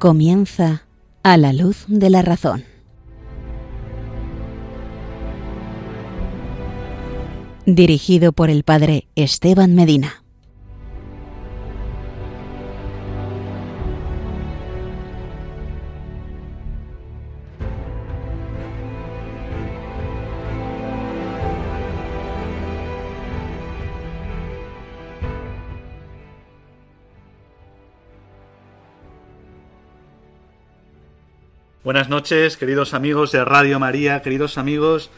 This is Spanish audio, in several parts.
Comienza a la luz de la razón. Dirigido por el padre Esteban Medina. Buenas noches, queridos amigos de Radio María, queridos amigos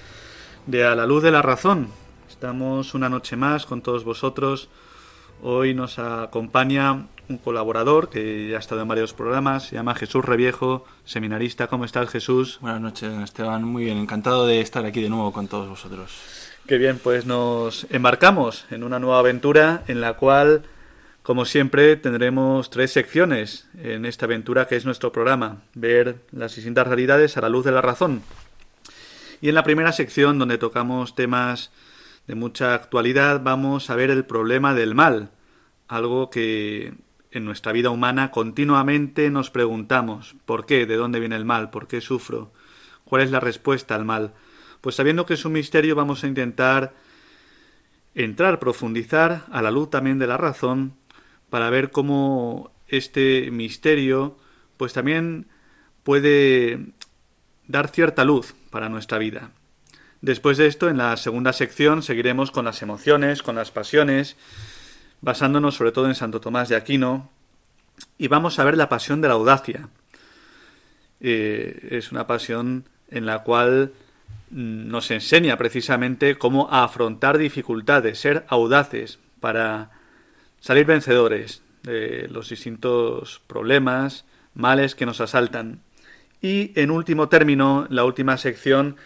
de A la Luz de la Razón. Estamos una noche más con todos vosotros. Hoy nos acompaña un colaborador que ya ha estado en varios programas, se llama Jesús Reviejo, seminarista. ¿Cómo estás, Jesús? Buenas noches, Esteban. Muy bien, encantado de estar aquí de nuevo con todos vosotros. Qué bien, pues nos embarcamos en una nueva aventura en la cual como siempre, tendremos tres secciones en esta aventura que es nuestro programa, ver las distintas realidades a la luz de la razón. Y en la primera sección, donde tocamos temas de mucha actualidad, vamos a ver el problema del mal, algo que en nuestra vida humana continuamente nos preguntamos, ¿por qué? ¿De dónde viene el mal? ¿Por qué sufro? ¿Cuál es la respuesta al mal? Pues sabiendo que es un misterio, vamos a intentar entrar, profundizar a la luz también de la razón para ver cómo este misterio pues también puede dar cierta luz para nuestra vida. Después de esto, en la segunda sección, seguiremos con las emociones, con las pasiones, basándonos sobre todo en Santo Tomás de Aquino, y vamos a ver la pasión de la audacia. Eh, es una pasión en la cual nos enseña precisamente cómo afrontar dificultades, ser audaces para salir vencedores de los distintos problemas, males que nos asaltan. Y en último término, la última sección,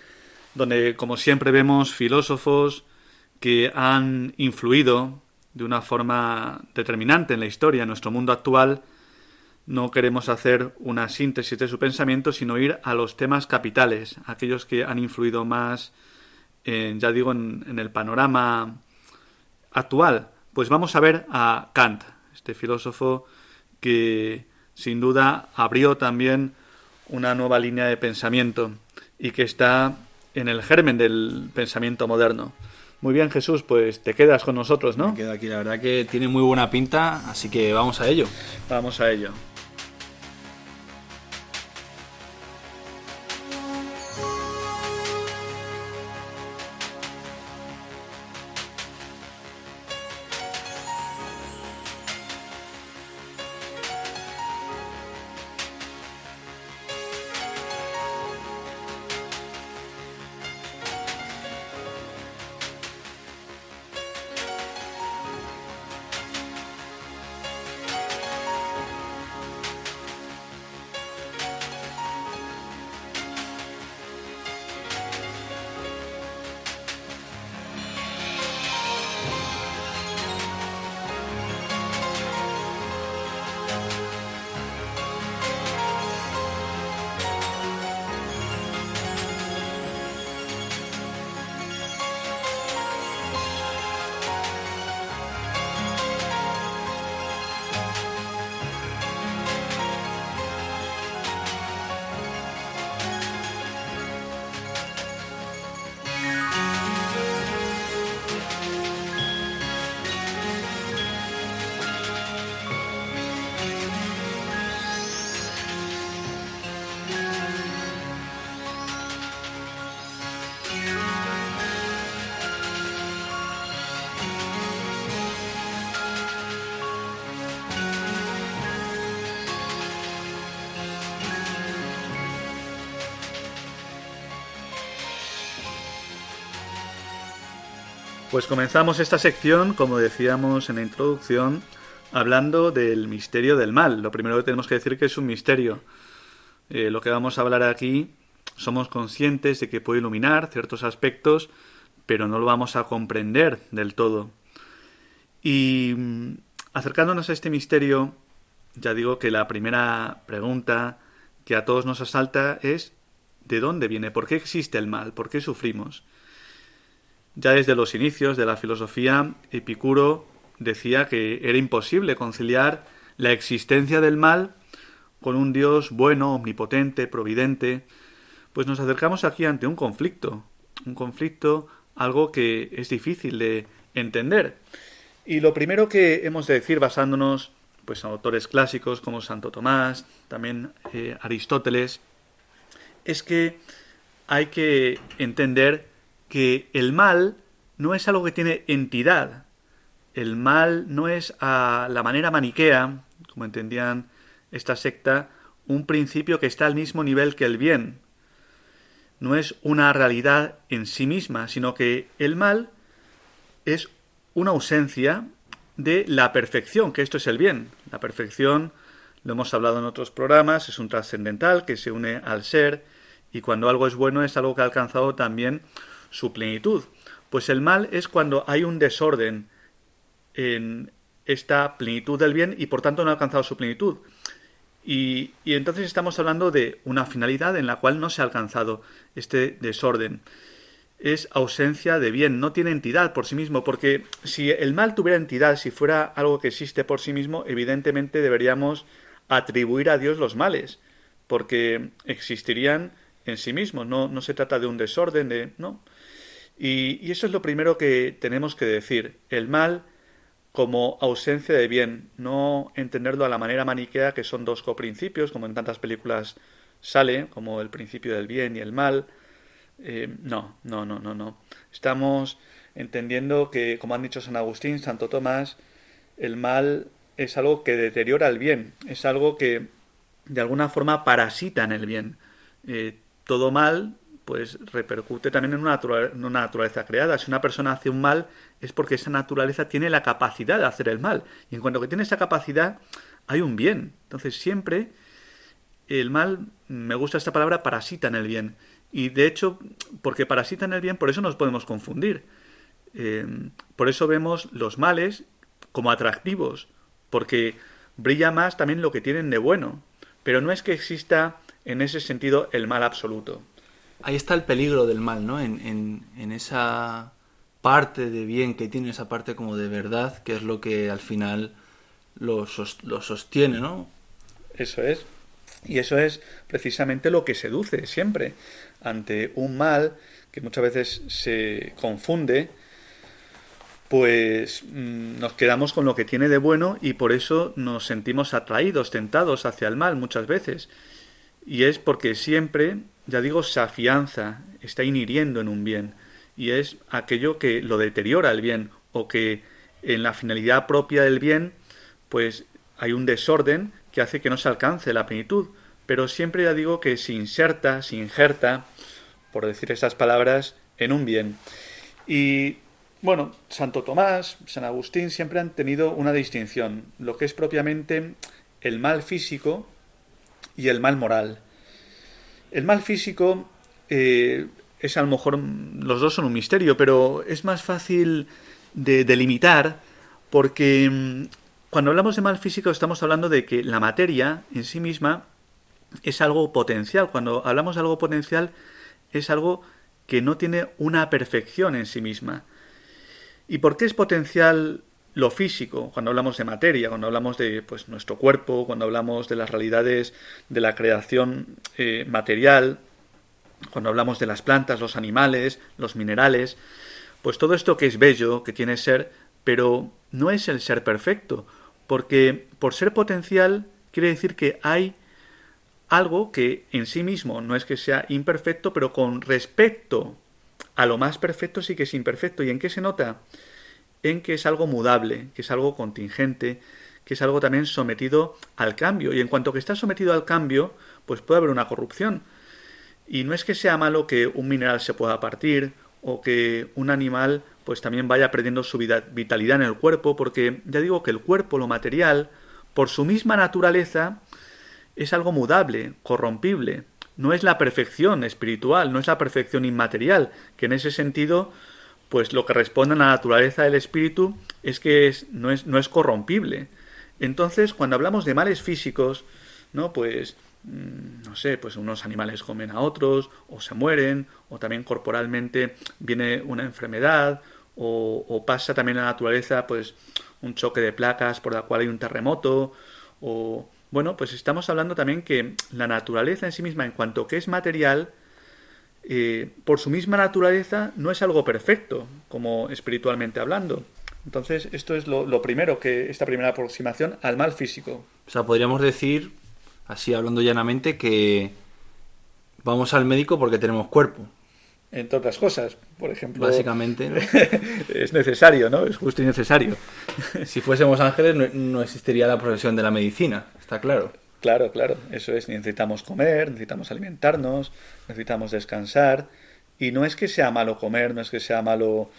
donde como siempre vemos filósofos que han influido de una forma determinante en la historia, en nuestro mundo actual, no queremos hacer una síntesis de su pensamiento, sino ir a los temas capitales, aquellos que han influido más, ya digo, en el panorama actual pues vamos a ver a Kant, este filósofo que sin duda abrió también una nueva línea de pensamiento y que está en el germen del pensamiento moderno. Muy bien, Jesús, pues te quedas con nosotros, ¿no? Me quedo aquí, la verdad que tiene muy buena pinta, así que vamos a ello. Vamos a ello. Pues comenzamos esta sección, como decíamos en la introducción, hablando del misterio del mal. Lo primero que tenemos que decir que es un misterio. Eh, lo que vamos a hablar aquí somos conscientes de que puede iluminar ciertos aspectos, pero no lo vamos a comprender del todo. Y mm, acercándonos a este misterio, ya digo que la primera pregunta que a todos nos asalta es ¿de dónde viene? ¿Por qué existe el mal? ¿Por qué sufrimos? Ya desde los inicios de la filosofía, Epicuro decía que era imposible conciliar la existencia del mal con un Dios bueno, omnipotente, providente, pues nos acercamos aquí ante un conflicto, un conflicto, algo que es difícil de entender. Y lo primero que hemos de decir basándonos pues en autores clásicos como Santo Tomás, también eh, Aristóteles, es que hay que entender que el mal no es algo que tiene entidad. El mal no es a la manera maniquea, como entendían esta secta, un principio que está al mismo nivel que el bien. No es una realidad en sí misma, sino que el mal es una ausencia de la perfección, que esto es el bien. La perfección, lo hemos hablado en otros programas, es un trascendental que se une al ser y cuando algo es bueno es algo que ha alcanzado también su plenitud. Pues el mal es cuando hay un desorden en esta plenitud del bien y por tanto no ha alcanzado su plenitud. Y, y, entonces estamos hablando de una finalidad en la cual no se ha alcanzado este desorden es ausencia de bien, no tiene entidad por sí mismo, porque si el mal tuviera entidad, si fuera algo que existe por sí mismo, evidentemente deberíamos atribuir a Dios los males, porque existirían en sí mismos, no, no se trata de un desorden, de. no. Y, eso es lo primero que tenemos que decir. El mal como ausencia de bien, no entenderlo a la manera maniquea que son dos coprincipios, como en tantas películas sale, como el principio del bien y el mal, eh, no, no, no, no, no. Estamos entendiendo que, como han dicho San Agustín, Santo Tomás, el mal es algo que deteriora el bien, es algo que de alguna forma parasita en el bien. Eh, todo mal, pues repercute también en una, en naturaleza creada. Si una persona hace un mal, es porque esa naturaleza tiene la capacidad de hacer el mal. Y en cuanto que tiene esa capacidad, hay un bien. Entonces siempre el mal, me gusta esta palabra, parasita en el bien. Y de hecho, porque parasitan el bien, por eso nos podemos confundir. Eh, por eso vemos los males como atractivos, porque brilla más también lo que tienen de bueno. Pero no es que exista en ese sentido el mal absoluto. Ahí está el peligro del mal, ¿no? En, en, esa parte de bien que tiene esa parte como de verdad, que es lo que al final lo, lo sostiene, ¿no? Eso es. Y eso es precisamente lo que seduce siempre ante un mal que muchas veces se confunde, pues mm, nos quedamos con lo que tiene de bueno y por eso nos sentimos atraídos, tentados hacia el mal muchas veces. Y es porque siempre, ya digo, se afianza, está inhiriendo en un bien. Y es aquello que lo deteriora el bien o que en la finalidad propia del bien, pues hay un desorden que hace que no se alcance la plenitud pero siempre ya digo que se inserta, se injerta, por decir esas palabras, en un bien. Y bueno, Santo Tomás, San Agustín siempre han tenido una distinción, lo que es propiamente el mal físico y el mal moral. El mal físico eh, es a lo mejor, los dos son un misterio, pero es más fácil de delimitar porque mm, cuando hablamos de mal físico estamos hablando de que la materia en sí misma es algo potencial. Cuando hablamos de algo potencial es algo que no tiene una perfección en sí misma. ¿Y por qué es potencial lo físico? Cuando hablamos de materia, cuando hablamos de pues, nuestro cuerpo, cuando hablamos de las realidades de la creación eh, material, cuando hablamos de las plantas, los animales, los minerales, pues todo esto que es bello, que tiene ser, pero no es el ser perfecto, porque por ser potencial quiere decir que hay algo que en sí mismo no es que sea imperfecto, pero con respecto a lo más perfecto sí que es imperfecto. ¿Y en qué se nota? En que es algo mudable, que es algo contingente, que es algo también sometido al cambio. Y en cuanto que está sometido al cambio, pues puede haber una corrupción. Y no es que sea malo que un mineral se pueda partir o que un animal pues también vaya perdiendo su vitalidad en el cuerpo, porque ya digo que el cuerpo, lo material, por su misma naturaleza, es algo mudable, corrompible, no es la perfección espiritual, no es la perfección inmaterial, que en ese sentido, pues lo que responde a la naturaleza del espíritu es que es, no, es, no es corrompible. Entonces, cuando hablamos de males físicos, ¿no? Pues, mm, no sé, pues unos animales comen a otros, o se mueren, o también corporalmente viene una enfermedad, o, o pasa también la naturaleza, pues, un choque de placas por la cual hay un terremoto, o bueno, pues estamos hablando también que la naturaleza en sí misma, en cuanto que es material, eh, por su misma naturaleza no es algo perfecto, como espiritualmente hablando. Entonces, esto es lo, primero que esta primera aproximación al mal físico. O sea, podríamos decir, así hablando llanamente, que vamos al médico porque tenemos cuerpo. Entre otras cosas, por ejemplo. Básicamente, es necesario, ¿no? Es justo y necesario. si fuésemos ángeles, no existiría la profesión de la medicina, está claro. Claro, claro, eso es, necesitamos comer, necesitamos alimentarnos, necesitamos descansar. Y no es que sea malo comer, no es que sea malo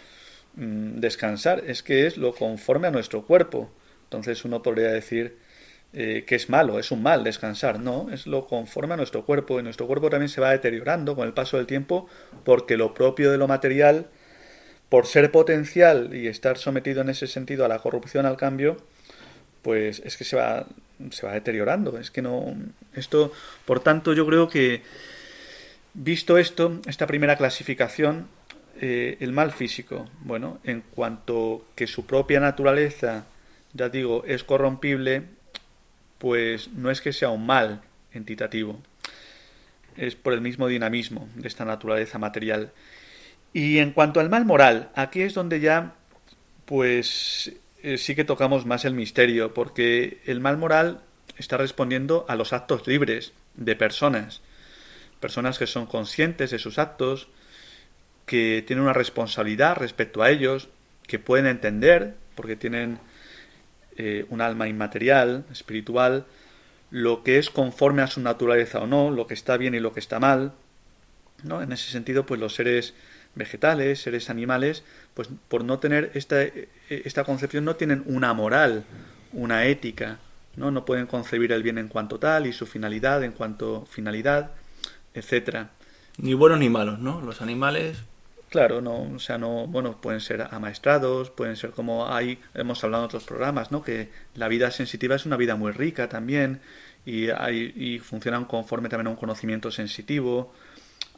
mm, descansar, es que es lo conforme a nuestro cuerpo. Entonces uno podría decir eh, que es malo, es un mal descansar. No, es lo conforme a nuestro cuerpo y nuestro cuerpo también se va deteriorando con el paso del tiempo porque lo propio de lo material, por ser potencial y estar sometido en ese sentido a la corrupción, al cambio, pues es que se va, se va deteriorando. Es que no. Esto, por tanto, yo creo que, visto esto, esta primera clasificación, eh, el mal físico, bueno, en cuanto que su propia naturaleza, ya digo, es corrompible, pues no es que sea un mal entitativo, es por el mismo dinamismo de esta naturaleza material. Y en cuanto al mal moral, aquí es donde ya, pues eh, sí que tocamos más el misterio, porque el mal moral está respondiendo a los actos libres de personas, personas que son conscientes de sus actos, que tienen una responsabilidad respecto a ellos, que pueden entender, porque tienen eh, un alma inmaterial, espiritual, lo que es conforme a su naturaleza o no, lo que está bien y lo que está mal. ¿no? En ese sentido, pues los seres vegetales, seres animales, pues por no tener esta, esta concepción no tienen una moral, una ética, ¿no? No pueden concebir el bien en cuanto tal y su finalidad en cuanto finalidad, etcétera. Ni buenos ni malos, ¿no? Los animales Claro, no, o sea, no, bueno, pueden ser amaestrados, pueden ser como hay, hemos hablado en otros programas, ¿no? Que la vida sensitiva es una vida muy rica también y, hay, y funcionan conforme también a un conocimiento sensitivo,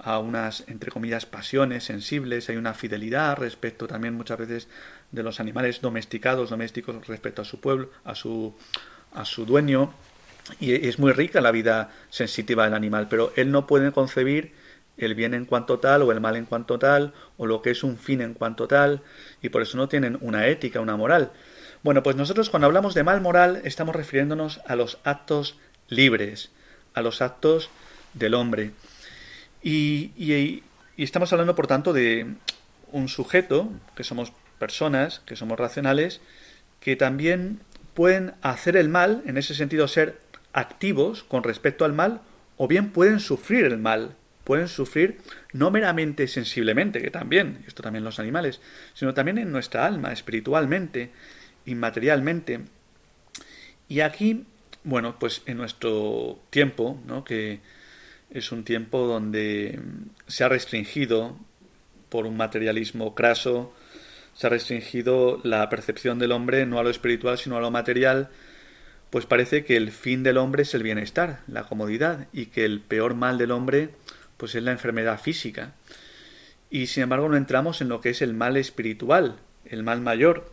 a unas, entre comillas, pasiones sensibles, hay una fidelidad respecto también muchas veces de los animales domesticados, domésticos respecto a su pueblo, a su, a su dueño, y es muy rica la vida sensitiva del animal, pero él no puede concebir el bien en cuanto tal o el mal en cuanto tal o lo que es un fin en cuanto tal y por eso no tienen una ética, una moral. Bueno, pues nosotros cuando hablamos de mal moral estamos refiriéndonos a los actos libres, a los actos del hombre. Y, estamos hablando, por tanto, de un sujeto, que somos personas, que somos racionales, que también pueden hacer el mal, en ese sentido ser activos con respecto al mal, o bien pueden sufrir el mal, pueden sufrir no meramente sensiblemente, que también, esto también los animales, sino también en nuestra alma, espiritualmente, inmaterialmente. Y aquí, bueno, pues en nuestro tiempo, ¿no? que es un tiempo donde se ha restringido por un materialismo craso, se ha restringido la percepción del hombre no a lo espiritual sino a lo material, pues parece que el fin del hombre es el bienestar, la comodidad, y que el peor mal del hombre pues es la enfermedad física. Y sin embargo no entramos en lo que es el mal espiritual, el mal mayor.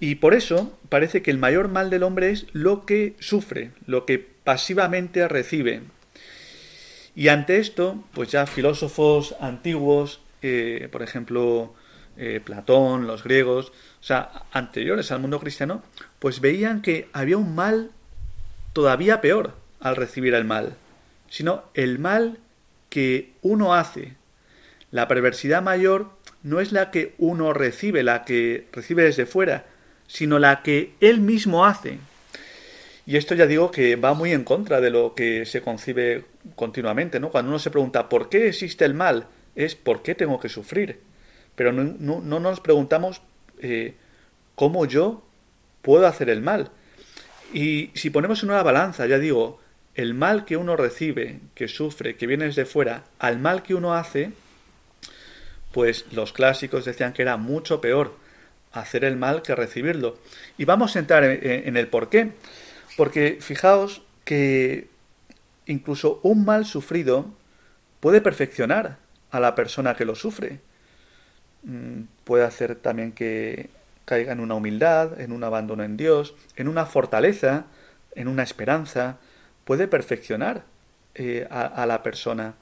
Y por eso parece que el mayor mal del hombre es lo que sufre, lo que pasivamente recibe, y ante esto, pues ya filósofos antiguos, eh, por ejemplo, eh, Platón, los griegos, o sea, anteriores al mundo cristiano, pues veían que había un mal todavía peor al recibir el mal, sino el mal que uno hace. La perversidad mayor no es la que uno recibe, la que recibe desde fuera, sino la que él mismo hace. Y esto ya digo que va muy en contra de lo que se concibe continuamente, ¿no? Cuando uno se pregunta ¿por qué existe el mal? es ¿por qué tengo que sufrir? Pero no, nos preguntamos eh, ¿cómo yo puedo hacer el mal? Y si ponemos en una balanza, ya digo, el mal que uno recibe, que sufre, que viene desde fuera, al mal que uno hace, pues los clásicos decían que era mucho peor hacer el mal que recibirlo. Y vamos a entrar en el por qué. Porque fijaos que incluso un mal sufrido puede perfeccionar a la persona que lo sufre. Mm, puede hacer también que caiga en una humildad, en un abandono en Dios, en una fortaleza en una esperanza, puede perfeccionar eh, a, la persona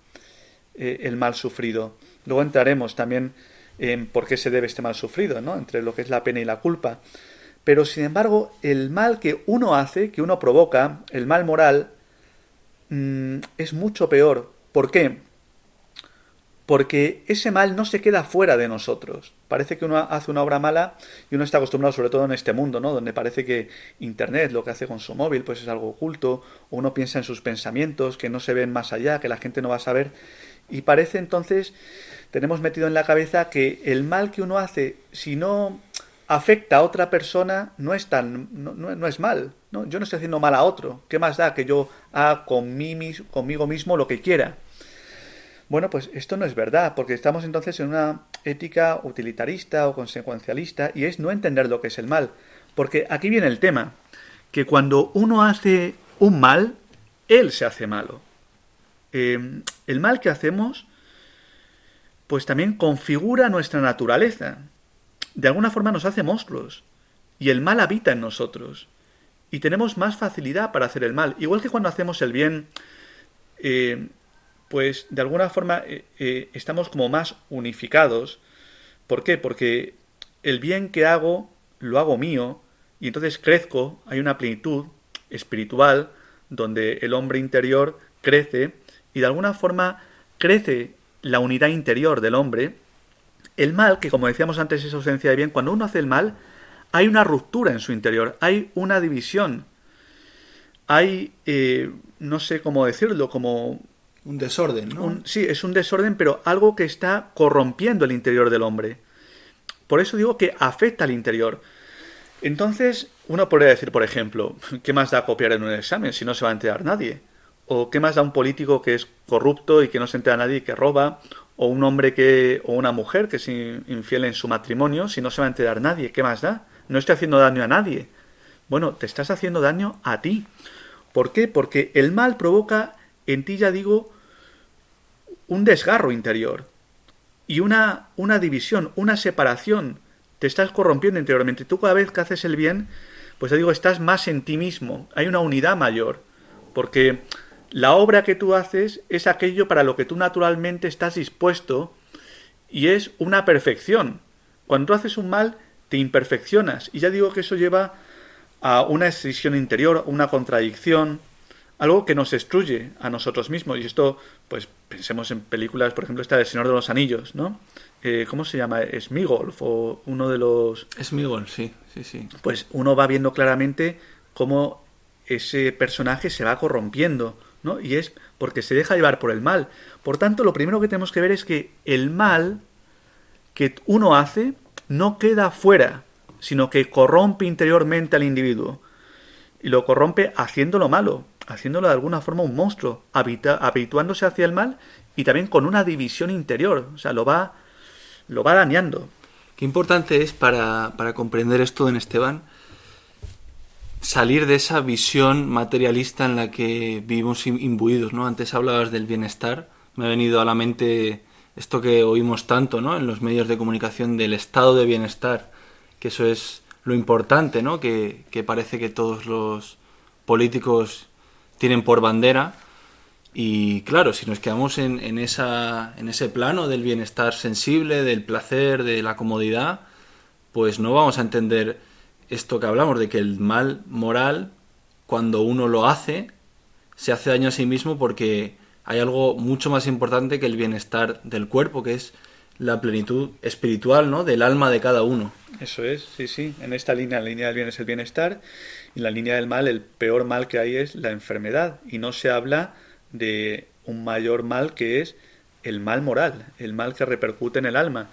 eh, el mal sufrido. Luego entraremos también en por qué se debe este mal sufrido, ¿no? entre lo que es la pena y la culpa. Pero sin embargo, el mal que uno hace, que uno provoca, el mal moral, mm, es mucho peor. ¿Por qué? Porque ese mal no se queda fuera de nosotros. Parece que uno hace una obra mala y uno está acostumbrado, sobre todo en este mundo, ¿no? Donde parece que Internet, lo que hace con su móvil, pues es algo oculto, o uno piensa en sus pensamientos que no se ven más allá, que la gente no va a saber. Y parece entonces, tenemos metido en la cabeza que el mal que uno hace, si no afecta a otra persona no es tan no, es mal ¿no? yo no estoy haciendo mal a otro. Qué más da que yo haga conmigo mismo lo que quiera bueno pues esto no es verdad porque estamos entonces en una ética utilitarista o consecuencialista y es no entender lo que es el mal. Porque aquí viene el tema que cuando uno hace un mal él se hace malo. Eh, el mal que hacemos pues también configura nuestra naturaleza de alguna forma nos hace monstruos. Y el mal habita en nosotros. Y tenemos más facilidad para hacer el mal. Igual que cuando hacemos el bien, eh, pues de alguna forma eh, eh, estamos como más unificados. ¿Por qué? Porque el bien que hago lo hago mío y entonces crezco, hay una plenitud espiritual donde el hombre interior crece y de alguna forma crece la unidad interior del hombre el mal, que como decíamos antes es ausencia de bien, cuando uno hace el mal, hay una ruptura en su interior, hay una división, hay, eh, no sé cómo decirlo, como... Un desorden, ¿no? sí, es un desorden, pero algo que está corrompiendo el interior del hombre. Por eso digo que afecta al interior. Entonces, uno podría decir, por ejemplo, ¿qué más da copiar en un examen si no se va a enterar nadie? ¿O qué más da un político que es corrupto y que no se entera nadie y que roba? O un hombre que o una mujer que es infiel en su matrimonio, si no se va a enterar nadie, ¿qué más da? No estoy haciendo daño a nadie. Bueno, te estás haciendo daño a ti. ¿Por qué? Porque el mal provoca en ti, ya digo, un desgarro interior y una, una división, una separación. Te estás corrompiendo interiormente. Tú cada vez que haces el bien, pues ya digo, estás más en ti mismo. Hay una unidad mayor. Porque la obra que tú haces es aquello para lo que tú naturalmente estás dispuesto y es una perfección. Cuando tú haces un mal, te imperfeccionas. Y ya digo que eso lleva a una escisión interior, una contradicción, algo que nos destruye a nosotros mismos. Y esto, pues pensemos en películas, por ejemplo, esta de Señor de los Anillos, ¿no? Eh, ¿Cómo se llama? Smigolf o uno de los... Smigolf, sí, sí, sí. Pues uno va viendo claramente cómo ese personaje se va corrompiendo Y es porque se deja llevar por el mal. Por tanto, lo primero que tenemos que ver es que el mal que uno hace no queda fuera, sino que corrompe interiormente al individuo. Y lo corrompe haciéndolo malo, haciéndolo de alguna forma un monstruo, habituándose hacia el mal y también con una división interior. O sea, lo va, lo va dañando. Qué importante es para, para comprender esto en Esteban salir de esa visión materialista en la que vivimos imbuidos, ¿no? Antes hablabas del bienestar, me ha venido a la mente esto que oímos tanto, ¿no? En los medios de comunicación del estado de bienestar, que eso es lo importante, ¿no? Que, parece que todos los políticos tienen por bandera. Y claro, si nos quedamos en, en, esa, en ese plano del bienestar sensible, del placer, de la comodidad, pues no vamos a entender esto que hablamos de que el mal moral, cuando uno lo hace, se hace daño a sí mismo porque hay algo mucho más importante que el bienestar del cuerpo, que es la plenitud espiritual, ¿no? Del alma de cada uno. Eso es, sí, sí. En esta línea, la línea del bien es el bienestar, y en la línea del mal, el peor mal que hay es la enfermedad. Y no se habla de un mayor mal que es el mal moral, el mal que repercute en el alma.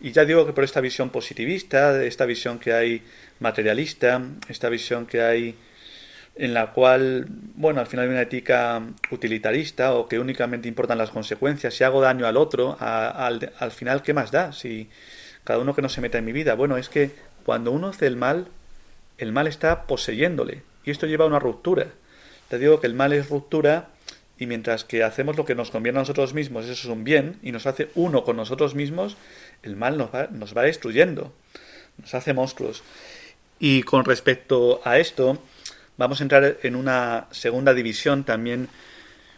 Y ya digo que por esta visión positivista, esta visión que hay materialista, esta visión que hay en la cual, bueno, al final hay una ética utilitarista o que únicamente importan las consecuencias. Si hago daño al otro, al, al final, ¿qué más da? Si cada uno que no se meta en mi vida. Bueno, es que cuando uno hace el mal, el mal está poseyéndole. Y esto lleva a una ruptura. Te digo que el mal es ruptura y mientras que hacemos lo que nos conviene a nosotros mismos, eso es un bien, y nos hace uno con nosotros mismos, el mal nos va, nos va destruyendo, nos hace monstruos. Y con respecto a esto, vamos a entrar en una segunda división también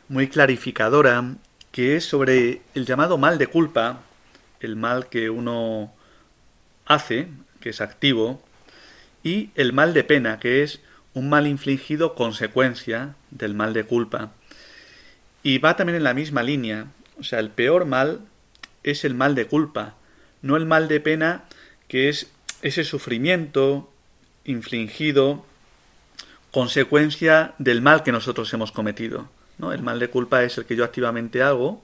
muy clarificadora, que es sobre el llamado mal de culpa, el mal que uno hace, que es activo, y el mal de pena, que es un mal infligido consecuencia del mal de culpa. Y va también en la misma línea, o sea, el peor mal es el mal de culpa, no el mal de pena, que es ese sufrimiento infligido consecuencia del mal que nosotros hemos cometido. ¿no? El mal de culpa es el que yo activamente hago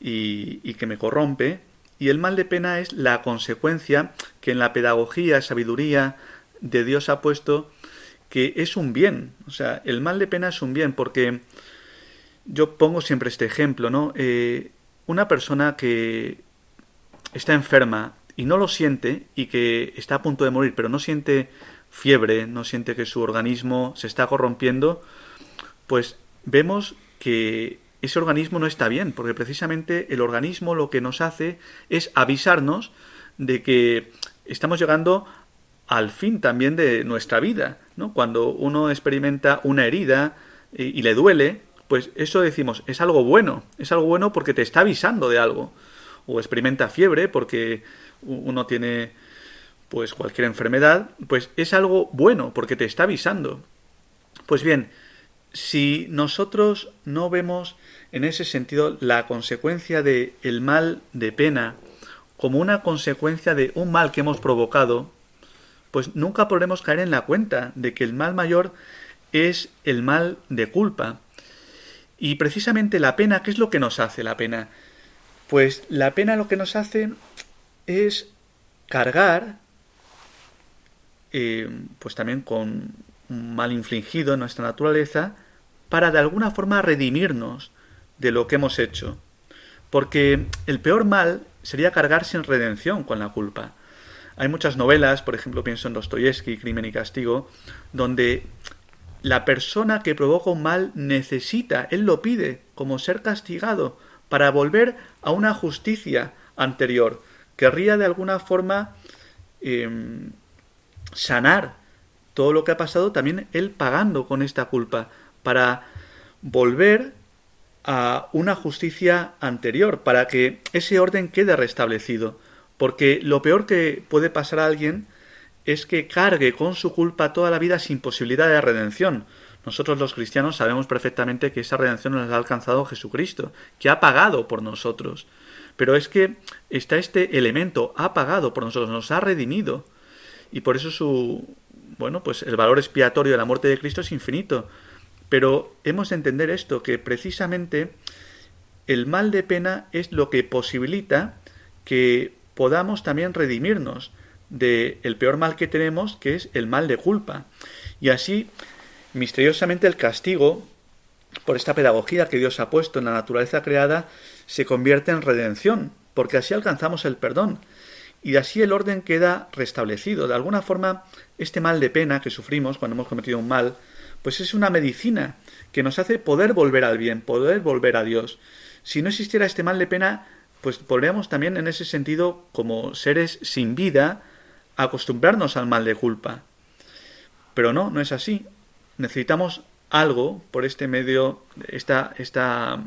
y, y que me corrompe, y el mal de pena es la consecuencia que en la pedagogía, sabiduría de Dios ha puesto que es un bien. O sea, el mal de pena es un bien porque yo pongo siempre este ejemplo, ¿no? Eh, una persona que está enferma y no lo siente y que está a punto de morir, pero no siente fiebre, no siente que su organismo se está corrompiendo, pues vemos que ese organismo no está bien, porque precisamente el organismo lo que nos hace es avisarnos de que estamos llegando al fin también de nuestra vida, ¿no? Cuando uno experimenta una herida y, le duele, pues eso decimos, es algo bueno, es algo bueno porque te está avisando de algo. O experimenta fiebre porque uno tiene pues cualquier enfermedad, pues es algo bueno porque te está avisando. Pues bien, si nosotros no vemos en ese sentido la consecuencia de el mal de pena como una consecuencia de un mal que hemos provocado, pues nunca podremos caer en la cuenta de que el mal mayor es el mal de culpa. Y precisamente la pena, ¿qué es lo que nos hace la pena? Pues la pena lo que nos hace es cargar, eh, pues también con un mal infligido en nuestra naturaleza, para de alguna forma redimirnos de lo que hemos hecho. Porque el peor mal sería cargar sin redención con la culpa. Hay muchas novelas, por ejemplo, pienso en Dostoyevsky, Crimen y Castigo, donde la persona que provoca un mal necesita, él lo pide, como ser castigado, para volver a una justicia anterior. Querría de alguna forma em, sanar todo lo que ha pasado, también él pagando con esta culpa, para volver a una justicia anterior, para que ese orden quede restablecido. Porque lo peor que puede pasar a alguien es que cargue con su culpa toda la vida sin posibilidad de redención. Nosotros los cristianos sabemos perfectamente que esa redención nos ha alcanzado Jesucristo, que ha pagado por nosotros. Pero es que está este elemento, ha pagado por nosotros, nos ha redimido. Y por eso su, bueno, pues el valor expiatorio de la muerte de Cristo es infinito. Pero hemos de entender esto, que precisamente el mal de pena es lo que posibilita que podamos también redimirnos del el peor mal que tenemos, que es el mal de culpa. Y así, misteriosamente, el castigo, por esta pedagogía que Dios ha puesto en la naturaleza creada, se convierte en redención, porque así alcanzamos el perdón. Y así el orden queda restablecido. De alguna forma, este mal de pena que sufrimos cuando hemos cometido un mal, pues es una medicina que nos hace poder volver al bien, poder volver a Dios. Si no existiera este mal de pena, pues podríamos también en ese sentido, como seres sin vida, acostumbrarnos al mal de culpa. Pero no, no es así. Necesitamos algo por este medio, esta, esta,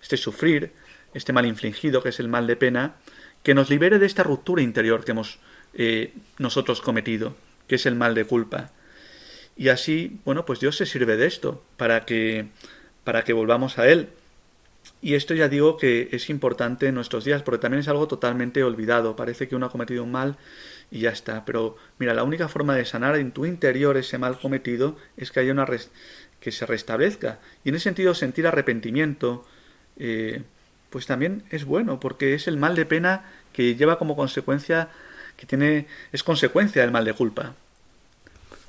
este sufrir, este mal infligido, que es el mal de pena, que nos libere de esta ruptura interior que hemos eh, nosotros cometido, que es el mal de culpa. Y así, bueno, pues Dios se sirve de esto para que, para que volvamos a Él. Y esto ya digo que es importante en nuestros días, porque también es algo totalmente olvidado. Parece que uno ha cometido un mal y ya está. Pero mira, la única forma de sanar en tu interior ese mal cometido es que haya una que se restablezca. Y en ese sentido sentir arrepentimiento, eh, pues también es bueno, porque es el mal de pena que lleva como consecuencia, que tiene, es consecuencia del mal de culpa.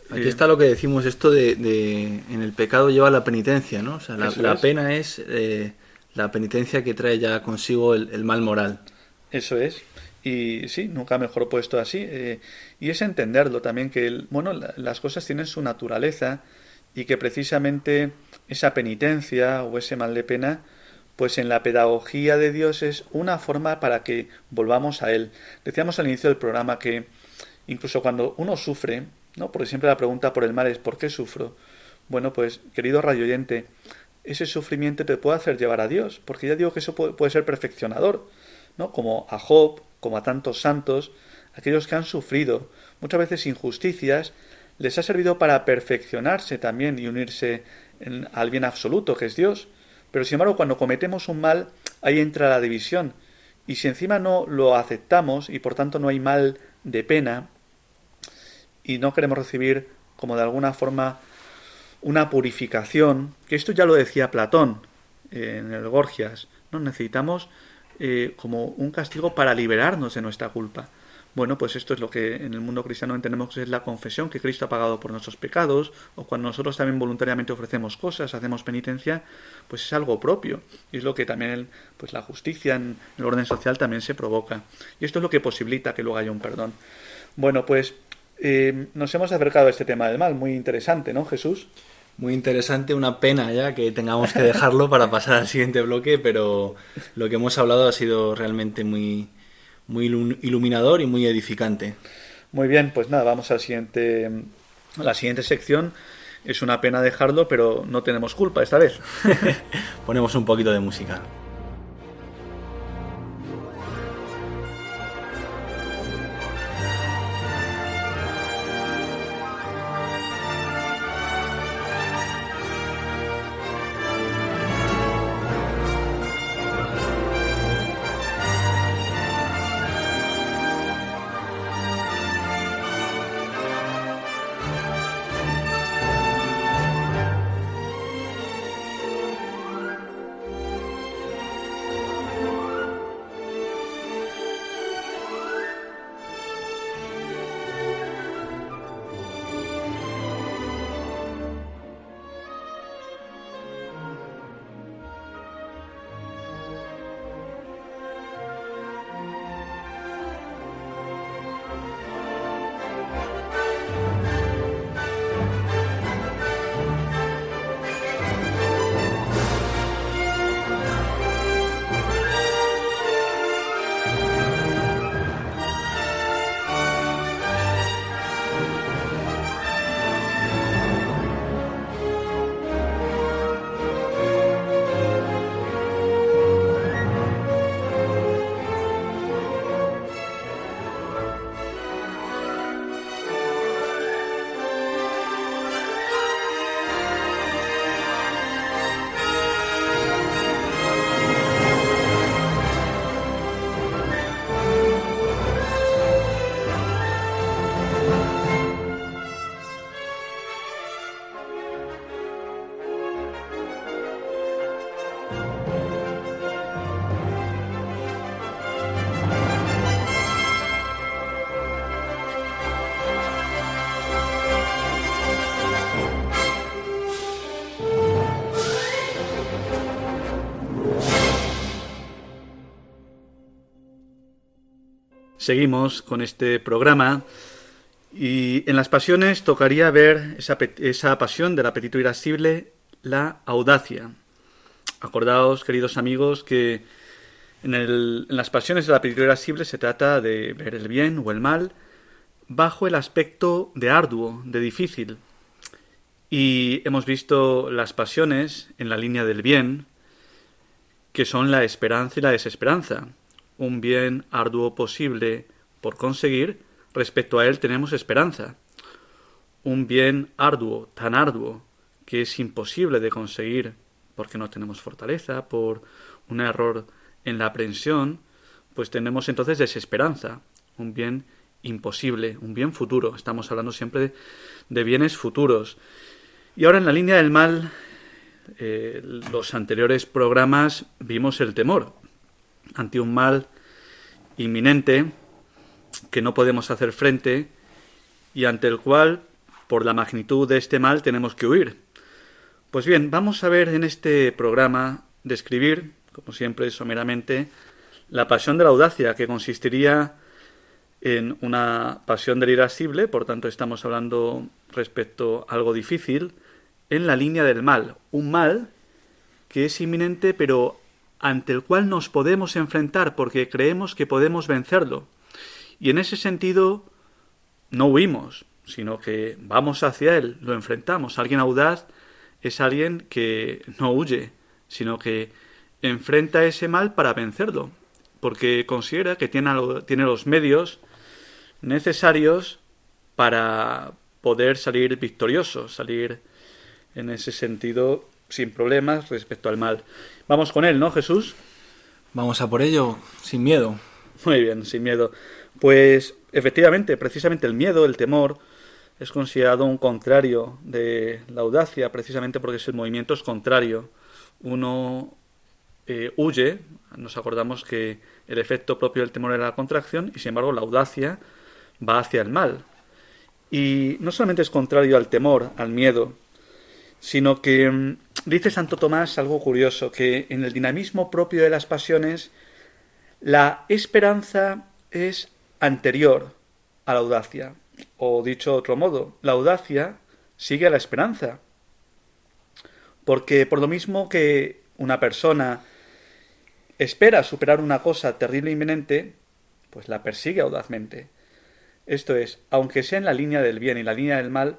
Aquí eh, está lo que decimos, esto de, en el pecado lleva la penitencia, ¿no? O sea, la, pena es eh, la penitencia que trae ya consigo el, mal moral. Eso es. Y sí, nunca mejor puesto así. Eh, y es entenderlo también que, el, bueno, las cosas tienen su naturaleza y que precisamente esa penitencia o ese mal de pena, pues en la pedagogía de Dios es una forma para que volvamos a Él. Decíamos al inicio del programa que incluso cuando uno sufre, ¿no? Porque siempre la pregunta por el mal es ¿por qué sufro? Bueno, pues, querido radioyente, ese sufrimiento te puede hacer llevar a Dios, porque ya digo que eso puede, ser perfeccionador, ¿no? Como a Job, como a tantos santos, aquellos que han sufrido muchas veces injusticias, les ha servido para perfeccionarse también y unirse al bien absoluto, que es Dios. Pero sin embargo, cuando cometemos un mal, ahí entra la división. Y si encima no lo aceptamos y por tanto no hay mal de pena, y no queremos recibir como de alguna forma una purificación, que esto ya lo decía Platón eh, en el Gorgias, ¿no? necesitamos eh, como un castigo para liberarnos de nuestra culpa. Bueno, pues esto es lo que en el mundo cristiano entendemos que es la confesión, que Cristo ha pagado por nuestros pecados, o cuando nosotros también voluntariamente ofrecemos cosas, hacemos penitencia, pues es algo propio. Y es lo que también pues la justicia en el orden social también se provoca. Y esto es lo que posibilita que luego haya un perdón. Bueno, pues eh, nos hemos acercado a este tema del mal, muy interesante, ¿no, Jesús? Muy interesante, una pena ya que tengamos que dejarlo para pasar al siguiente bloque, pero lo que hemos hablado ha sido realmente muy, muy iluminador y muy edificante. Muy bien, pues nada, vamos al siguiente, a la siguiente sección. Es una pena dejarlo, pero no tenemos culpa esta vez. Ponemos un poquito de música. Seguimos con este programa y en las pasiones tocaría ver esa, esa pasión del apetito irascible, la audacia. Acordaos, queridos amigos, que en, el, en las pasiones del apetito irascible se trata de ver el bien o el mal bajo el aspecto de arduo, de difícil. Y hemos visto las pasiones en la línea del bien, que son la esperanza y la desesperanza un bien arduo posible por conseguir, respecto a él tenemos esperanza. Un bien arduo, tan arduo, que es imposible de conseguir porque no tenemos fortaleza, por un error en la aprensión, pues tenemos entonces desesperanza, un bien imposible, un bien futuro. Estamos hablando siempre de, bienes futuros. Y ahora en la línea del mal, eh, los anteriores programas vimos el temor ante un mal inminente que no podemos hacer frente y ante el cual, por la magnitud de este mal, tenemos que huir. Pues bien, vamos a ver en este programa describir, como siempre someramente, la pasión de la audacia, que consistiría en una pasión del irascible, por tanto estamos hablando respecto a algo difícil, en la línea del mal, un mal que es inminente pero ante el cual nos podemos enfrentar porque creemos que podemos vencerlo. Y en ese sentido no huimos, sino que vamos hacia él, lo enfrentamos. Alguien audaz es alguien que no huye, sino que enfrenta ese mal para vencerlo, porque considera que tiene, tiene los medios necesarios para poder salir victorioso, salir en ese sentido sin problemas respecto al mal. Vamos con él, ¿no, Jesús? Vamos a por ello, sin miedo. Muy bien, sin miedo. Pues efectivamente, precisamente el miedo, el temor, es considerado un contrario de la audacia, precisamente porque el movimiento es contrario. Uno eh, huye, nos acordamos que el efecto propio del temor era la contracción, y sin embargo la audacia va hacia el mal. Y no solamente es contrario al temor, al miedo, sino que mm, dice Santo Tomás algo curioso, que en el dinamismo propio de las pasiones, la esperanza es anterior a la audacia. O dicho de otro modo, la audacia sigue a la esperanza. Porque por lo mismo que una persona espera superar una cosa terrible e inminente, pues la persigue audazmente. Esto es, aunque sea en la línea del bien y la línea del mal,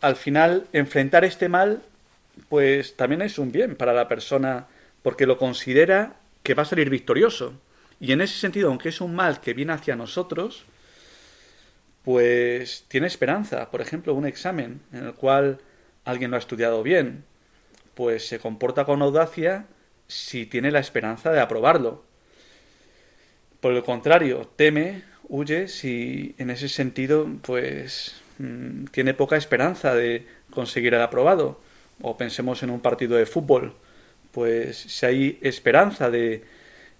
al final enfrentar este mal, pues también es un bien para la persona, porque lo considera que va a salir victorioso. Y en ese sentido, aunque es un mal que viene hacia nosotros, pues tiene esperanza. Por ejemplo, un examen en el cual alguien lo ha estudiado bien, pues se comporta con audacia si tiene la esperanza de aprobarlo. Por el contrario, teme, huye si en ese sentido pues mm, tiene poca esperanza de conseguir el aprobado. O pensemos en un partido de fútbol, pues si hay esperanza de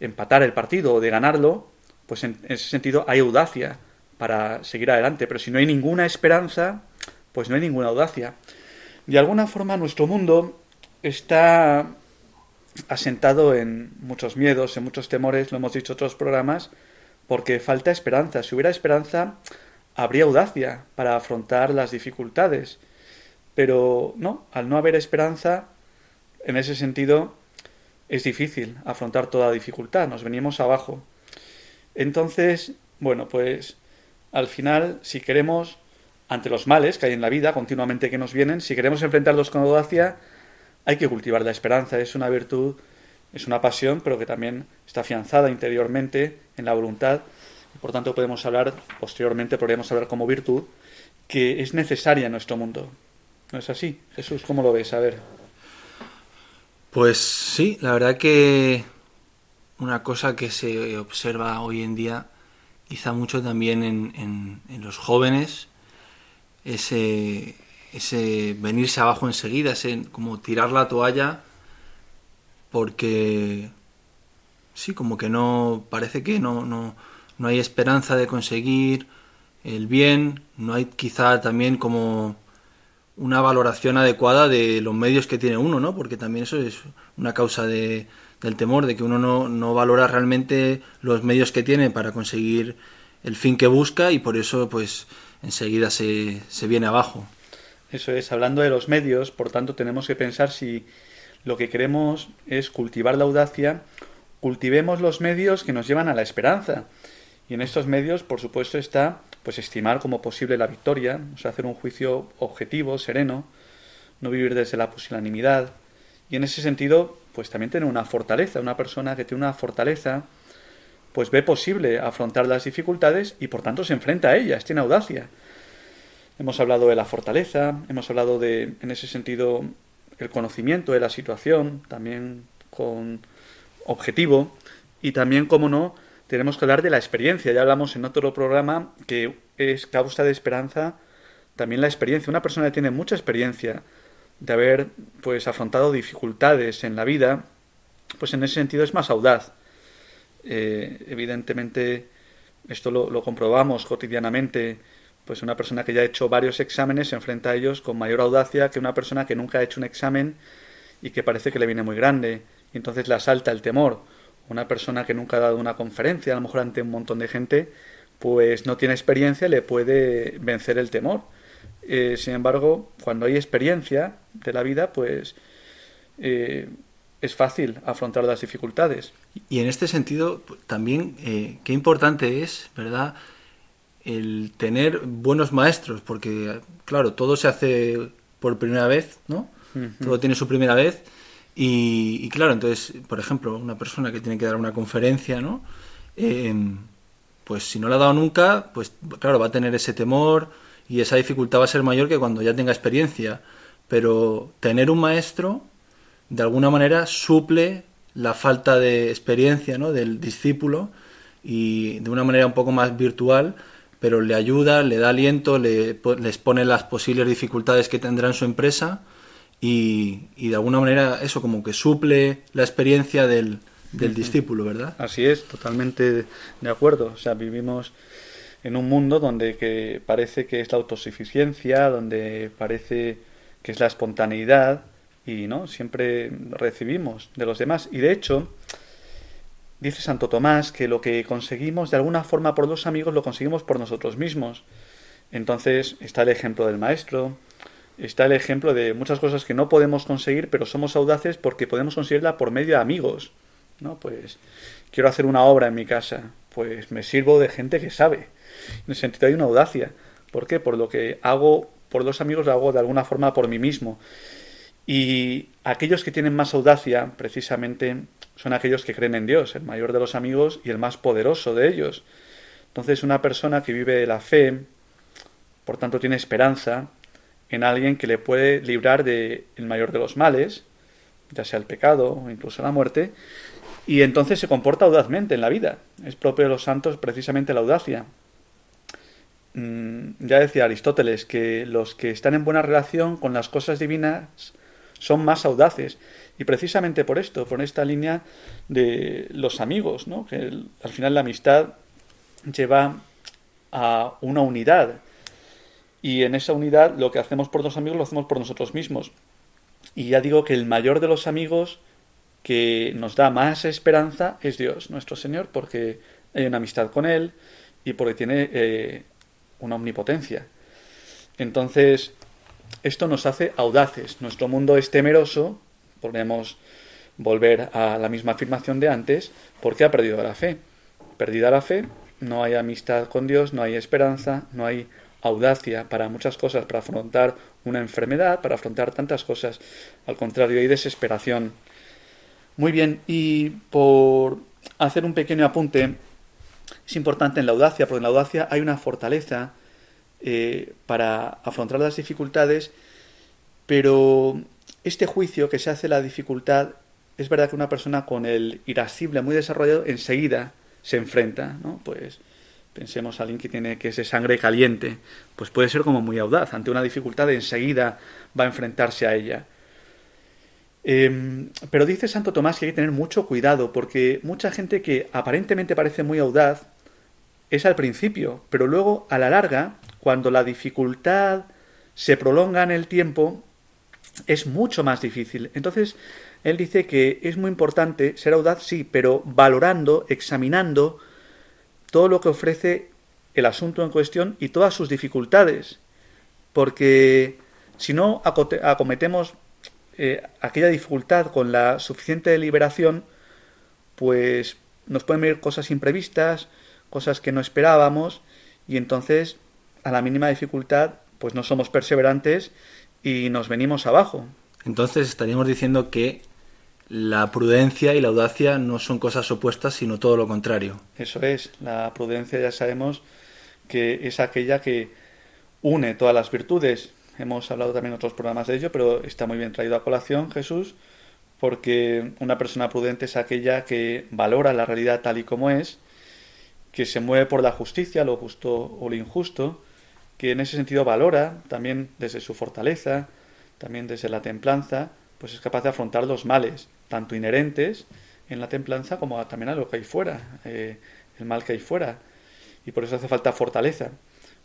empatar el partido o de ganarlo, pues en ese sentido hay audacia para seguir adelante. Pero si no hay ninguna esperanza, pues no hay ninguna audacia. De alguna forma nuestro mundo está asentado en muchos miedos, en muchos temores, lo hemos dicho en otros programas, porque falta esperanza. Si hubiera esperanza, habría audacia para afrontar las dificultades. Pero no, al no haber esperanza, en ese sentido, es difícil afrontar toda dificultad, nos venimos abajo. Entonces, bueno, pues al final, si queremos, ante los males que hay en la vida continuamente que nos vienen, si queremos enfrentarlos con audacia, hay que cultivar la esperanza. Es una virtud, es una pasión, pero que también está afianzada interiormente en la voluntad. Y por tanto, podemos hablar, posteriormente, podríamos hablar como virtud, que es necesaria en nuestro mundo. ¿No es así? Jesús, ¿cómo lo ves? A ver. Pues sí, la verdad que una cosa que se observa hoy en día, quizá mucho también en, en, los jóvenes, ese, ese venirse abajo enseguida, ese como tirar la toalla, porque sí, como que no, parece que no, no, no hay esperanza de conseguir el bien, no hay quizá también como una valoración adecuada de los medios que tiene uno, ¿no? Porque también eso es una causa de, del temor, de que uno no, no valora realmente los medios que tiene para conseguir el fin que busca y por eso pues enseguida se, se viene abajo. Eso es, hablando de los medios, por tanto tenemos que pensar si lo que queremos es cultivar la audacia, cultivemos los medios que nos llevan a la esperanza. Y en estos medios, por supuesto, está pues estimar como posible la victoria, o sea, hacer un juicio objetivo, sereno, no vivir desde la pusilanimidad. Y en ese sentido, pues también tener una fortaleza, una persona que tiene una fortaleza, pues ve posible afrontar las dificultades y por tanto se enfrenta a ellas, tiene audacia. Hemos hablado de la fortaleza, hemos hablado de, en ese sentido, el conocimiento de la situación, también con objetivo, y también, como no, tenemos que hablar de la experiencia. Ya hablamos en otro programa que es causa de esperanza también la experiencia. Una persona que tiene mucha experiencia de haber pues afrontado dificultades en la vida, pues en ese sentido es más audaz. Eh, evidentemente, esto lo, lo, comprobamos cotidianamente, pues una persona que ya ha hecho varios exámenes se enfrenta a ellos con mayor audacia que una persona que nunca ha hecho un examen y que parece que le viene muy grande, y entonces le asalta el temor una persona que nunca ha dado una conferencia, a lo mejor ante un montón de gente, pues no tiene experiencia, le puede vencer el temor. Eh, sin embargo, cuando hay experiencia de la vida, pues eh, es fácil afrontar las dificultades. Y en este sentido, también, eh, qué importante es, ¿verdad?, el tener buenos maestros, porque claro, todo se hace por primera vez, ¿no? Todo tiene su primera vez. Y, claro, entonces, por ejemplo, una persona que tiene que dar una conferencia, ¿no? Em, pues si no la ha dado nunca, pues claro, va a tener ese temor y esa dificultad va a ser mayor que cuando ya tenga experiencia. Pero tener un maestro, de alguna manera, suple la falta de experiencia ¿no? del discípulo y de una manera un poco más virtual, pero le ayuda, le da aliento, le, les pone las posibles dificultades que tendrá en su empresa y, y de alguna manera eso como que suple la experiencia del, del discípulo, ¿verdad? Así es, totalmente de acuerdo. O sea, vivimos en un mundo donde que parece que es la autosuficiencia, donde parece que es la espontaneidad y no siempre recibimos de los demás y de hecho dice Santo Tomás que lo que conseguimos de alguna forma por los amigos lo conseguimos por nosotros mismos. Entonces está el ejemplo del maestro, está el ejemplo de muchas cosas que no podemos conseguir, pero somos audaces porque podemos conseguirla por medio de amigos. ¿no? Pues quiero hacer una obra en mi casa, pues me sirvo de gente que sabe. En el sentido hay una audacia. ¿Por qué? Por lo que hago por los amigos lo hago de alguna forma por mí mismo. Y aquellos que tienen más audacia, precisamente, son aquellos que creen en Dios, el mayor de los amigos y el más poderoso de ellos. Entonces, una persona que vive la fe, por tanto, tiene esperanza en alguien que le puede librar del el mayor de los males, ya sea el pecado o incluso la muerte, y entonces se comporta audazmente en la vida. Es propio de los santos precisamente la audacia. Mm, ya decía Aristóteles que los que están en buena relación con las cosas divinas son más audaces. Y precisamente por esto, por esta línea de los amigos, ¿no? que al final la amistad lleva a una unidad. Y en esa unidad lo que hacemos por los amigos lo hacemos por nosotros mismos. Y ya digo que el mayor de los amigos que nos da más esperanza es Dios, nuestro Señor, porque hay una amistad con Él y porque tiene eh, una omnipotencia. Entonces, esto nos hace audaces. Nuestro mundo es temeroso, podemos volver a la misma afirmación de antes, porque ha perdido la fe. Perdida la fe, no hay amistad con Dios, no hay esperanza, no hay audacia para muchas cosas, para afrontar una enfermedad, para afrontar tantas cosas. Al contrario, hay desesperación. Muy bien, y por hacer un pequeño apunte, es importante en la audacia, porque en la audacia hay una fortaleza eh, para afrontar las dificultades, pero este juicio que se hace la dificultad, es verdad que una persona con el irascible muy desarrollado enseguida se enfrenta, ¿no? Pues pensemos a alguien que tiene que es de sangre caliente, pues puede ser como muy audaz, ante una dificultad enseguida va a enfrentarse a ella. Em, pero dice Santo Tomás que hay que tener mucho cuidado, porque mucha gente que aparentemente parece muy audaz es al principio, pero luego a la larga, cuando la dificultad se prolonga en el tiempo, es mucho más difícil. Entonces, él dice que es muy importante ser audaz, sí, pero valorando, examinando todo lo que ofrece el asunto en cuestión y todas sus dificultades. Porque si no acometemos eh, aquella dificultad con la suficiente deliberación, pues nos pueden venir cosas imprevistas, cosas que no esperábamos, y entonces a la mínima dificultad, pues no somos perseverantes y nos venimos abajo. Entonces estaríamos diciendo que la prudencia y la audacia no son cosas opuestas, sino todo lo contrario. Eso es, la prudencia ya sabemos que es aquella que une todas las virtudes, hemos hablado también en otros programas de ello, pero está muy bien traído a colación Jesús, porque una persona prudente es aquella que valora la realidad tal y como es, que se mueve por la justicia, lo justo o lo injusto, que en ese sentido valora también desde su fortaleza, también desde la templanza, pues es capaz de afrontar los males, tanto inherentes en la templanza como también a lo que hay fuera, eh, el mal que hay fuera. Y por eso hace falta fortaleza.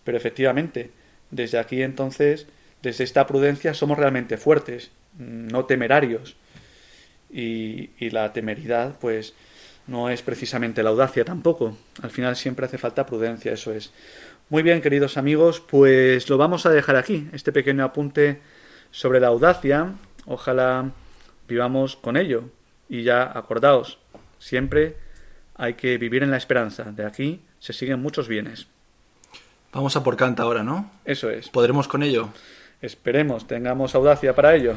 Pero efectivamente, desde aquí entonces desde esta prudencia somos realmente fuertes, no temerarios. Y, la temeridad, pues, no es precisamente la audacia tampoco. Al final siempre hace falta prudencia, eso es. Muy bien, queridos amigos, pues lo vamos a dejar aquí, este pequeño apunte sobre la audacia. Ojalá vivamos con ello. Y ya acordaos, siempre hay que vivir en la esperanza. De aquí se siguen muchos bienes. Vamos a por Kant ahora, ¿no? Eso es. ¿Podremos con ello? Esperemos, tengamos audacia para ello.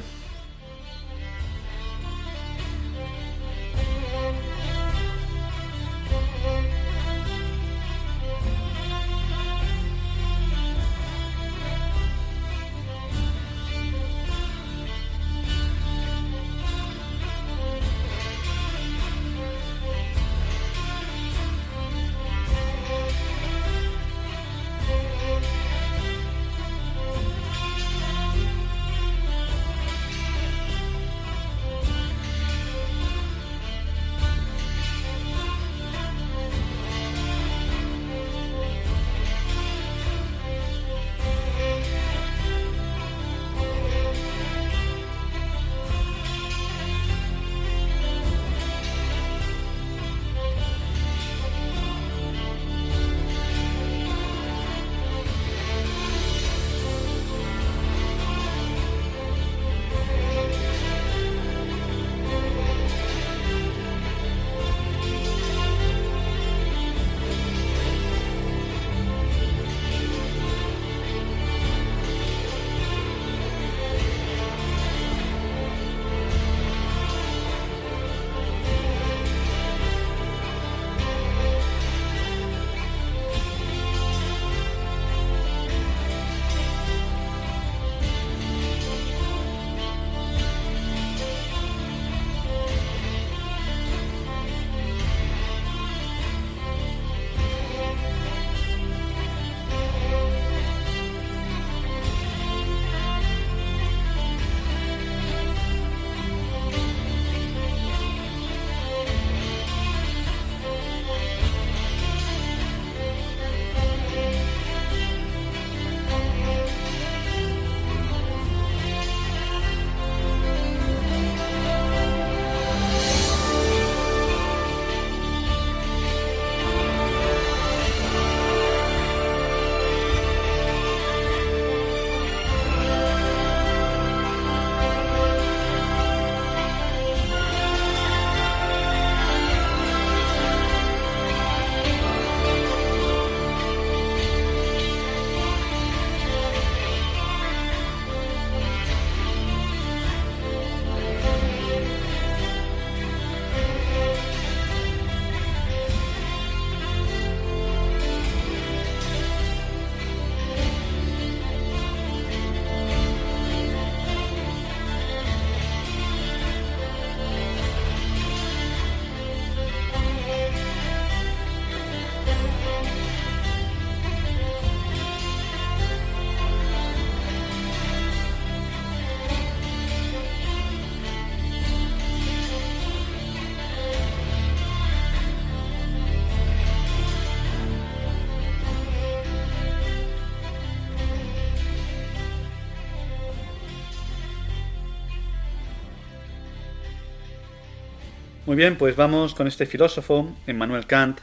Muy bien, pues vamos con este filósofo, Emmanuel Kant,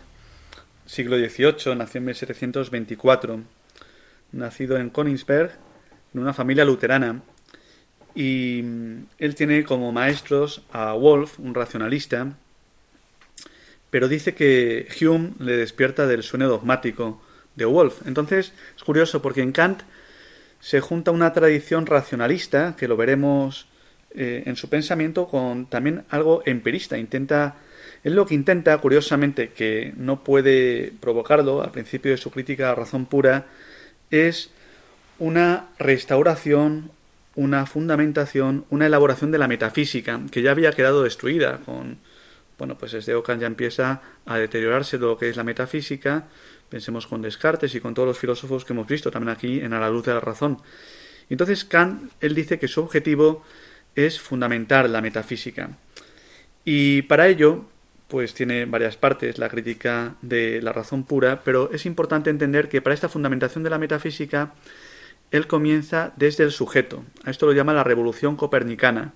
siglo XVIII, nació en 1724, nacido en Königsberg, en una familia luterana, y él tiene como maestros a Wolf, un racionalista, pero dice que Hume le despierta del sueño dogmático de Wolf. Entonces es curioso porque en Kant se junta una tradición racionalista, que lo veremos eh, en su pensamiento con también algo empirista. Intenta, es lo que intenta, curiosamente, que no puede provocarlo al principio de su crítica a razón pura, es una restauración, una fundamentación, una elaboración de la metafísica, que ya había quedado destruida con, bueno, pues desde Ockham ya empieza a deteriorarse lo que es la metafísica, pensemos con Descartes y con todos los filósofos que hemos visto también aquí en A la luz de la razón. Entonces Kant, él dice que su objetivo es fundamentar la metafísica. Y para ello, pues tiene varias partes la crítica de la razón pura, pero es importante entender que para esta fundamentación de la metafísica, él comienza desde el sujeto. A esto lo llama la revolución copernicana.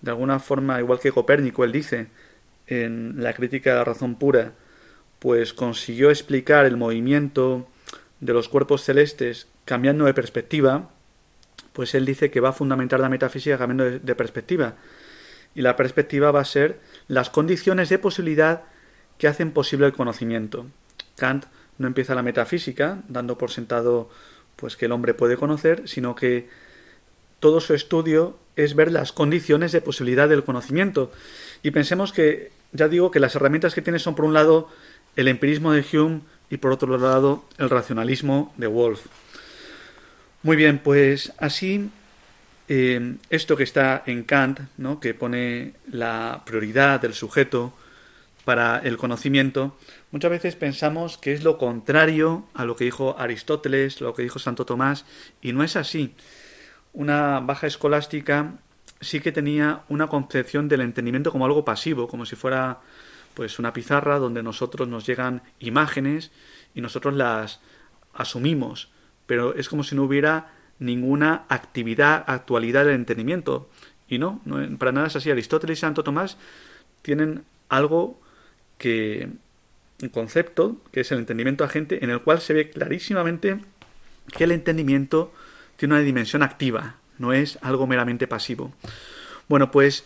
De alguna forma, igual que Copérnico, él dice en la crítica de la razón pura, pues consiguió explicar el movimiento de los cuerpos celestes cambiando de perspectiva, pues él dice que va a fundamentar la metafísica cambiando de, perspectiva. Y la perspectiva va a ser las condiciones de posibilidad que hacen posible el conocimiento. Kant no empieza la metafísica dando por sentado pues que el hombre puede conocer, sino que todo su estudio es ver las condiciones de posibilidad del conocimiento. Y pensemos que, ya digo, que las herramientas que tiene son, por un lado, el empirismo de Hume y, por otro lado, el racionalismo de Wolff. Muy bien, pues así, eh, esto que está en Kant, ¿no? que pone la prioridad del sujeto para el conocimiento, muchas veces pensamos que es lo contrario a lo que dijo Aristóteles, lo que dijo Santo Tomás, y no es así una baja escolástica sí que tenía una concepción del entendimiento como algo pasivo, como si fuera pues una pizarra donde nosotros nos llegan imágenes y nosotros las asumimos, pero es como si no hubiera ninguna actividad, actualidad del entendimiento. Y no, no para nada es así. Aristóteles y Santo Tomás tienen algo que un concepto, que es el entendimiento agente, en el cual se ve clarísimamente que el entendimiento tiene una dimensión activa, no es algo meramente pasivo. Bueno, pues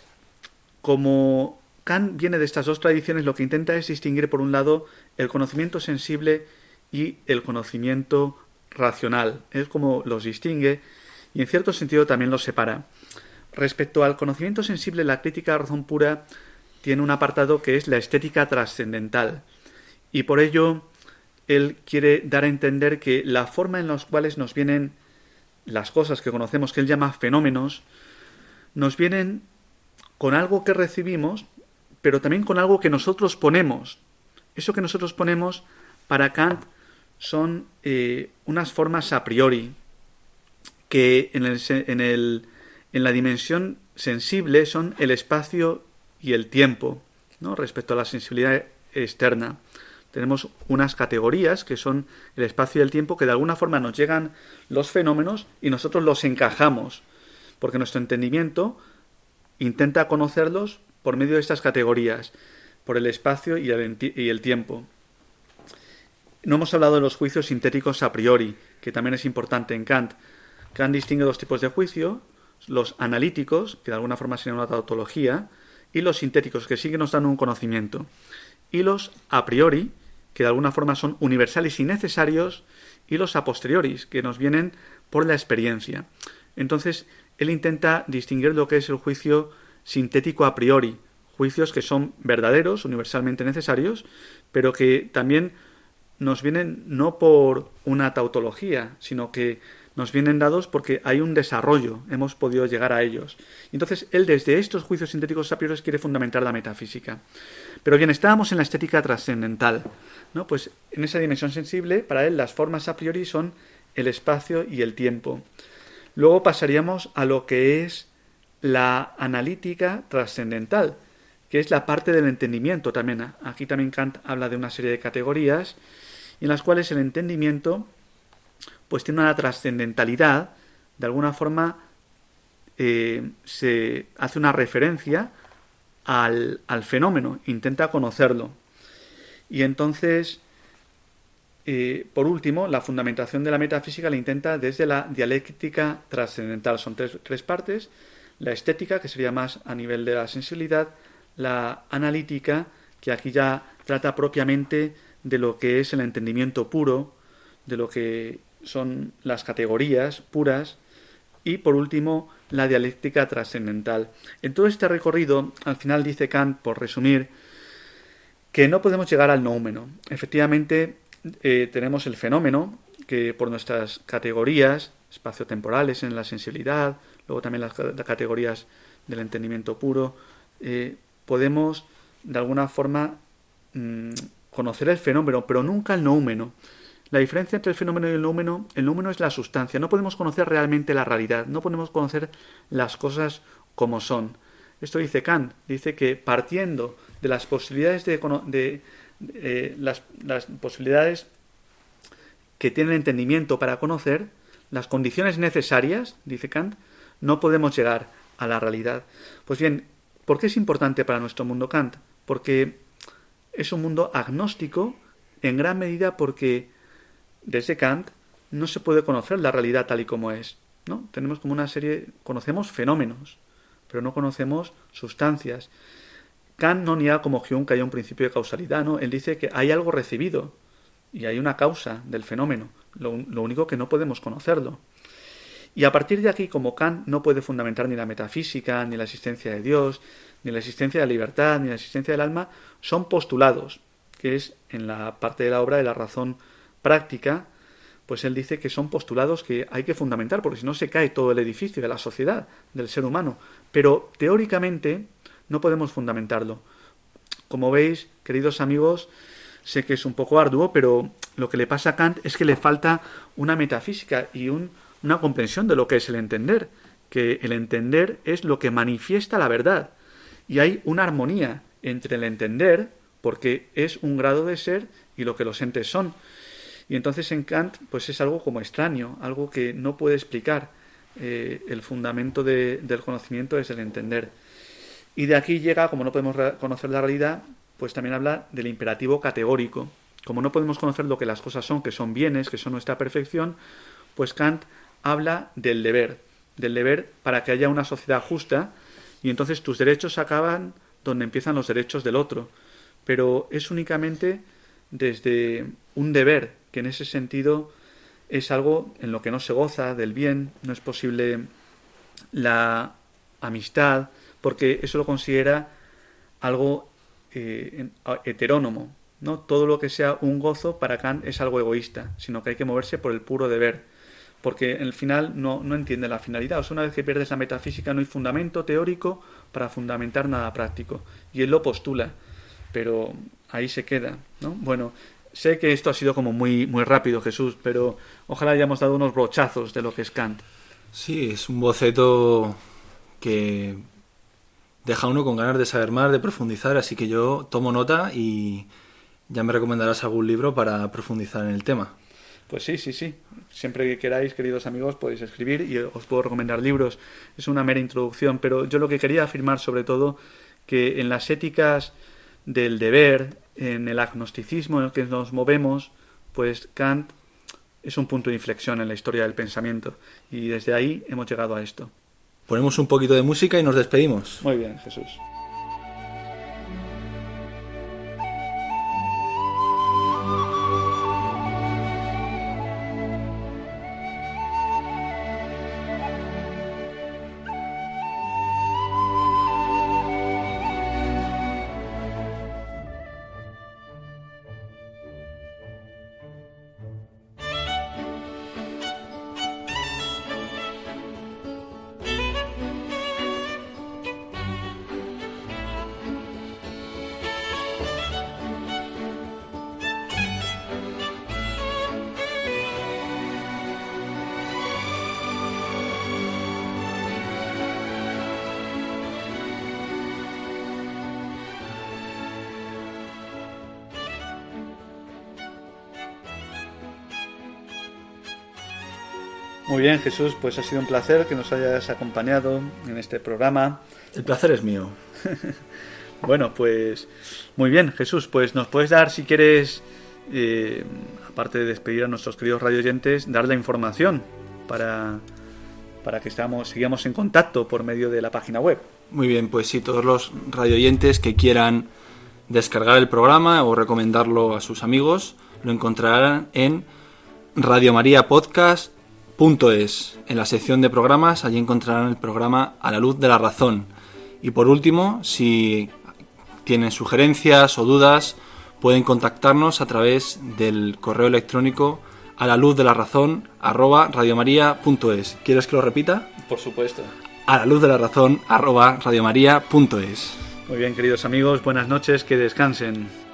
como Kant viene de estas dos tradiciones, lo que intenta es distinguir, por un lado, el conocimiento sensible y el conocimiento racional. Es como los distingue y en cierto sentido también los separa. Respecto al conocimiento sensible, la crítica a razón pura tiene un apartado que es la estética trascendental. Y por ello, él quiere dar a entender que la forma en la cual nos vienen las cosas que conocemos que él llama fenómenos, nos vienen con algo que recibimos, pero también con algo que nosotros ponemos. Eso que nosotros ponemos para Kant son eh, unas formas a priori que en, el, en, el, en la dimensión sensible son el espacio y el tiempo, ¿no? respecto a la sensibilidad externa tenemos unas categorías que son el espacio y el tiempo que de alguna forma nos llegan los fenómenos y nosotros los encajamos, porque nuestro entendimiento intenta conocerlos por medio de estas categorías, por el espacio y el, tiempo. No hemos hablado de los juicios sintéticos a priori, que también es importante en Kant. Kant distingue dos tipos de juicio, los analíticos, que de alguna forma serían una tautología, y los sintéticos, que sí que nos dan un conocimiento. Y los a priori, que de alguna forma son universales y necesarios, y los a posteriori, que nos vienen por la experiencia. Entonces, él intenta distinguir lo que es el juicio sintético a priori, juicios que son verdaderos, universalmente necesarios, pero que también nos vienen no por una tautología, sino que nos vienen dados porque hay un desarrollo, hemos podido llegar a ellos. Entonces, él desde estos juicios sintéticos a priori quiere fundamentar la metafísica. Pero bien, estábamos en la estética trascendental. ¿no? Pues en esa dimensión sensible, para él las formas a priori son el espacio y el tiempo. Luego pasaríamos a lo que es la analítica trascendental, que es la parte del entendimiento también. Aquí también Kant habla de una serie de categorías en las cuales el entendimiento pues tiene una trascendentalidad, de alguna forma eh, se hace una referencia al, al fenómeno, intenta conocerlo. Y entonces, eh, por último, la fundamentación de la metafísica la intenta desde la dialéctica trascendental. Son tres, tres partes. La estética, que sería más a nivel de la sensibilidad. La analítica, que aquí ya trata propiamente de lo que es el entendimiento puro, de lo que son las categorías puras. Y por último, la dialéctica trascendental. En todo este recorrido, al final dice Kant, por resumir, que no podemos llegar al noumeno. Efectivamente, eh, tenemos el fenómeno que por nuestras categorías espaciotemporales en la sensibilidad, luego también las, categorías del entendimiento puro, eh, podemos de alguna forma mm, conocer el fenómeno, pero nunca el noumeno. La diferencia entre el fenómeno y el noumeno, el noumeno es la sustancia, no podemos conocer realmente la realidad, no podemos conocer las cosas como son. Esto dice Kant, dice que partiendo de las posibilidades de, eh, las, posibilidades que tiene el entendimiento para conocer, las condiciones necesarias, dice Kant, no podemos llegar a la realidad. Pues bien, ¿por qué es importante para nuestro mundo Kant? Porque es un mundo agnóstico en gran medida porque desde Kant no se puede conocer la realidad tal y como es. ¿no? Tenemos como una serie, conocemos fenómenos, pero no conocemos sustancias. Kant no niega como Hume que haya un principio de causalidad, ¿no? Él dice que hay algo recibido, y hay una causa del fenómeno, lo, único que no podemos conocerlo. Y a partir de aquí, como Kant no puede fundamentar ni la metafísica, ni la existencia de Dios, ni la existencia de la libertad, ni la existencia del alma, son postulados, que es en la parte de la obra de la razón práctica, pues él dice que son postulados que hay que fundamentar, porque si no se cae todo el edificio de la sociedad, del ser humano. Pero teóricamente no podemos fundamentarlo. Como veis, queridos amigos, sé que es un poco arduo, pero lo que le pasa a Kant es que le falta una metafísica y una comprensión de lo que es el entender, que el entender es lo que manifiesta la verdad. Y hay una armonía entre el entender, porque es un grado de ser, y lo que los entes son. Y entonces en Kant pues es algo como extraño, algo que no puede explicar. Eh, el fundamento del conocimiento es el entender. Y de aquí llega, como no podemos conocer la realidad, pues también habla del imperativo categórico. Como no podemos conocer lo que las cosas son, que son bienes, que son nuestra perfección, pues Kant habla del deber, del deber para que haya una sociedad justa y entonces tus derechos acaban donde empiezan los derechos del otro. Pero es únicamente desde un deber, que en ese sentido es algo en lo que no se goza del bien, no es posible la amistad, porque eso lo considera algo eh, heterónomo. ¿no? Todo lo que sea un gozo para Kant es algo egoísta, sino que hay que moverse por el puro deber, porque en el final no, no entiende la finalidad. O sea, una vez que pierdes la metafísica no hay fundamento teórico para fundamentar nada práctico. Y él lo postula, pero ahí se queda. ¿no? Bueno, sé que esto ha sido como muy, muy rápido, Jesús, pero ojalá hayamos dado unos brochazos de lo que es Kant. Sí, es un boceto que deja uno con ganas de saber más, de profundizar, así que yo tomo nota y ya me recomendarás algún libro para profundizar en el tema. Pues sí, sí, sí. Siempre que queráis, queridos amigos, podéis escribir y os puedo recomendar libros. Es una mera introducción, pero yo lo que quería afirmar sobre todo que en las éticas del deber, en el agnosticismo en el que nos movemos, pues Kant es un punto de inflexión en la historia del pensamiento y desde ahí hemos llegado a esto. Ponemos un poquito de música y nos despedimos. Muy bien, Jesús. Jesús, pues ha sido un placer que nos hayas acompañado en este programa. El placer es mío. bueno, pues muy bien, Jesús, pues nos puedes dar, si quieres, eh, aparte de despedir a nuestros queridos radioyentes, dar la información para, para que estamos, sigamos en contacto por medio de la página web. Muy bien, pues sí, todos los radioyentes que quieran descargar el programa o recomendarlo a sus amigos, lo encontrarán en Radio María Podcast es, en la sección de programas, allí encontrarán el programa A la luz de la razón. Y por último, si tienen sugerencias o dudas, pueden contactarnos a través del correo electrónico a la luz de la razón arroba radiomaria.es. ¿Quieres que lo repita? Por supuesto. A la luz de la razón arroba radiomaria.es. Muy bien, queridos amigos, buenas noches, que descansen.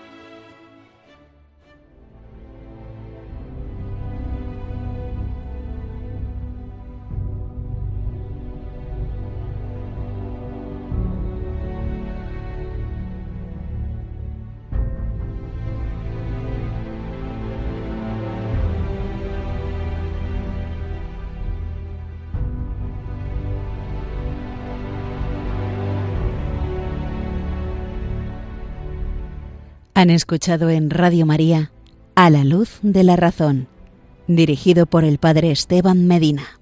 Han escuchado en Radio María A la luz de la razón, dirigido por el Padre Esteban Medina.